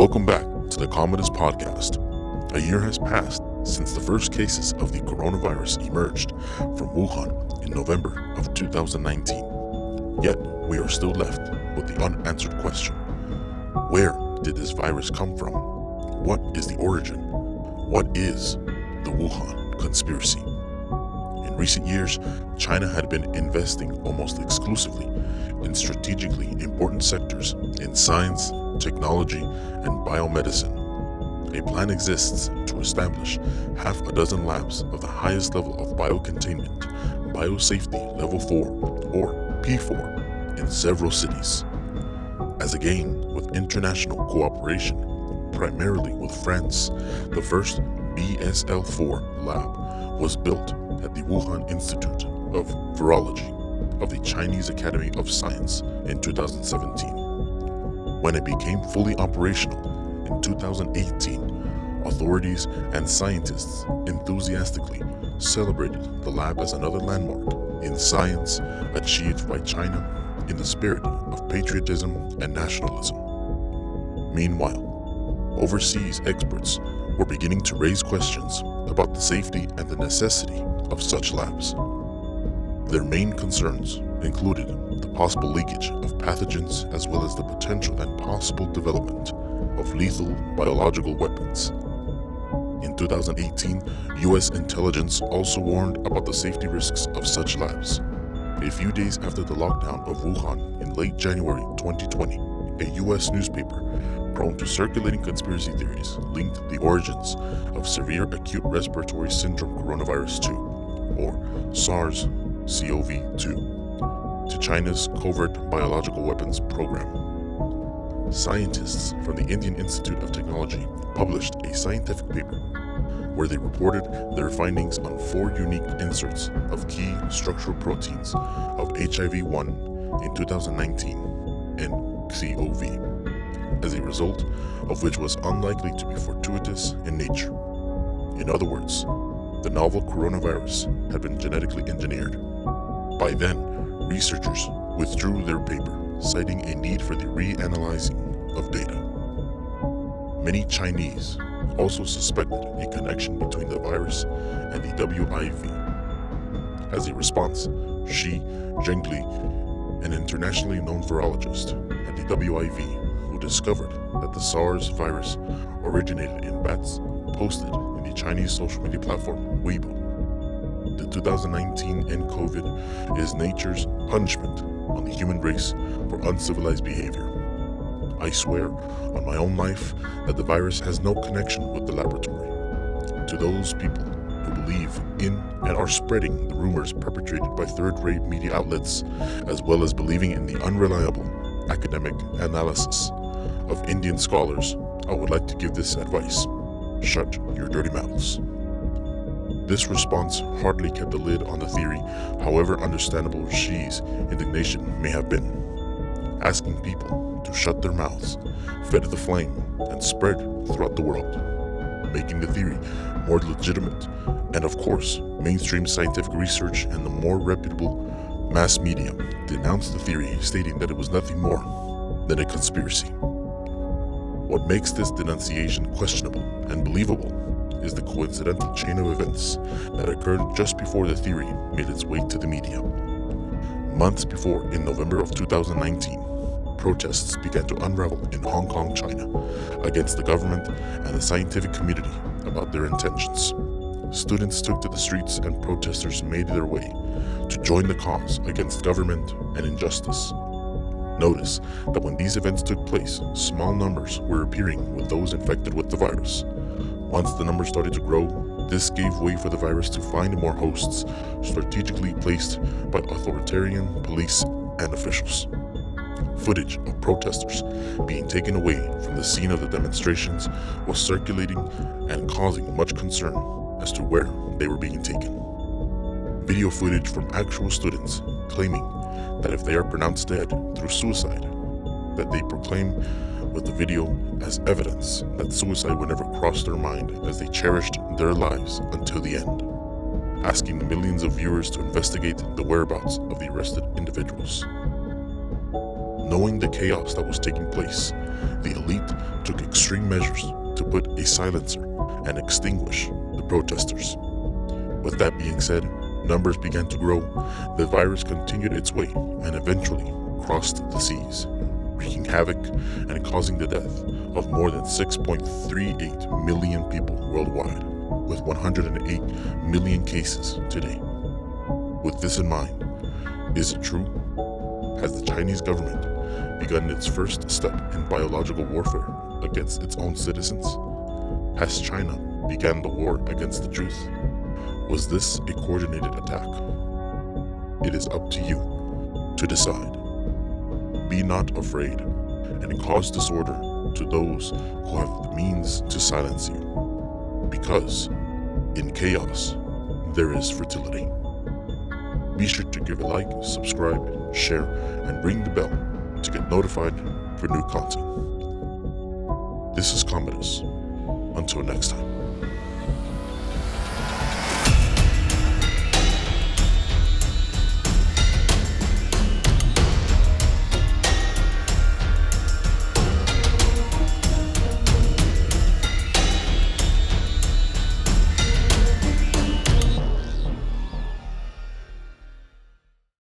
Welcome back to the Commodus Podcast. A year has passed since the first cases of the coronavirus emerged from Wuhan in November of 2019. Yet, we are still left with the unanswered question Where did this virus come from? What is the origin? What is the Wuhan conspiracy? In recent years, China had been investing almost exclusively in strategically important sectors in science, technology, and biomedicine. A plan exists to establish half a dozen labs of the highest level of biocontainment, biosafety level 4, or P4, in several cities. As again, with international cooperation, primarily with France, the first BSL 4 lab was built at the Wuhan Institute of Virology of the Chinese Academy of Science in 2017. When it became fully operational in 2018, authorities and scientists enthusiastically celebrated the lab as another landmark in science achieved by China in the spirit of patriotism and nationalism. Meanwhile, overseas experts were beginning to raise questions about the safety and the necessity of such labs. Their main concerns included the possible leakage pathogens as well as the potential and possible development of lethal biological weapons. In 2018, US intelligence also warned about the safety risks of such labs. A few days after the lockdown of Wuhan in late January 2020, a US newspaper prone to circulating conspiracy theories linked the origins of severe acute respiratory syndrome coronavirus 2, or SARS CoV 2, to China's covert biological weapons program. Scientists from the Indian Institute of Technology published a scientific paper where they reported their findings on four unique inserts of key structural proteins of HIV 1 in 2019 and COV, as a result of which was unlikely to be fortuitous in nature. In other words, the novel coronavirus had been genetically engineered. By then, researchers withdrew their paper, citing a need for the reanalyzing of data. Many Chinese also suspected a connection between the virus and the WIV. As a response, Shi Zhengli, an internationally known virologist at the WIV who discovered that the SARS virus originated in bats, posted in the Chinese social media platform Weibo. The 2019 nCoV is nature's punishment on the human race for uncivilized behavior. I swear on my own life that the virus has no connection with the laboratory. To those people who believe in and are spreading the rumors perpetrated by third rate media outlets, as well as believing in the unreliable academic analysis of Indian scholars, I would like to give this advice shut your dirty mouths. This response hardly kept the lid on the theory, however understandable Shi's indignation may have been. Asking people to shut their mouths fed the flame and spread throughout the world, making the theory more legitimate. And of course, mainstream scientific research and the more reputable mass media denounced the theory, stating that it was nothing more than a conspiracy. What makes this denunciation questionable and believable is the coincidental chain of events that occurred just before the theory made its way to the media. Months before, in November of 2019, protests began to unravel in Hong Kong, China, against the government and the scientific community about their intentions. Students took to the streets and protesters made their way to join the cause against government and injustice. Notice that when these events took place, small numbers were appearing with those infected with the virus. Once the numbers started to grow, this gave way for the virus to find more hosts strategically placed by authoritarian police and officials. Footage of protesters being taken away from the scene of the demonstrations was circulating and causing much concern as to where they were being taken. Video footage from actual students claiming that if they are pronounced dead through suicide, that they proclaim with the video as evidence that suicide would never cross their mind as they cherished their lives until the end, asking millions of viewers to investigate the whereabouts of the arrested individuals. Knowing the chaos that was taking place, the elite took extreme measures to put a silencer and extinguish the protesters. With that being said, numbers began to grow. The virus continued its way and eventually crossed the seas, wreaking havoc and causing the death of more than 6.38 million people worldwide, with 108 million cases today. With this in mind, is it true? Has the Chinese government begun its first step in biological warfare against its own citizens? Has China began the war against the truth? Was this a coordinated attack? It is up to you to decide. Be not afraid and cause disorder to those who have the means to silence you. Because in chaos, there is fertility. Be sure to give a like, subscribe, share, and ring the bell to get notified for new content. This is Commodus. Until next time.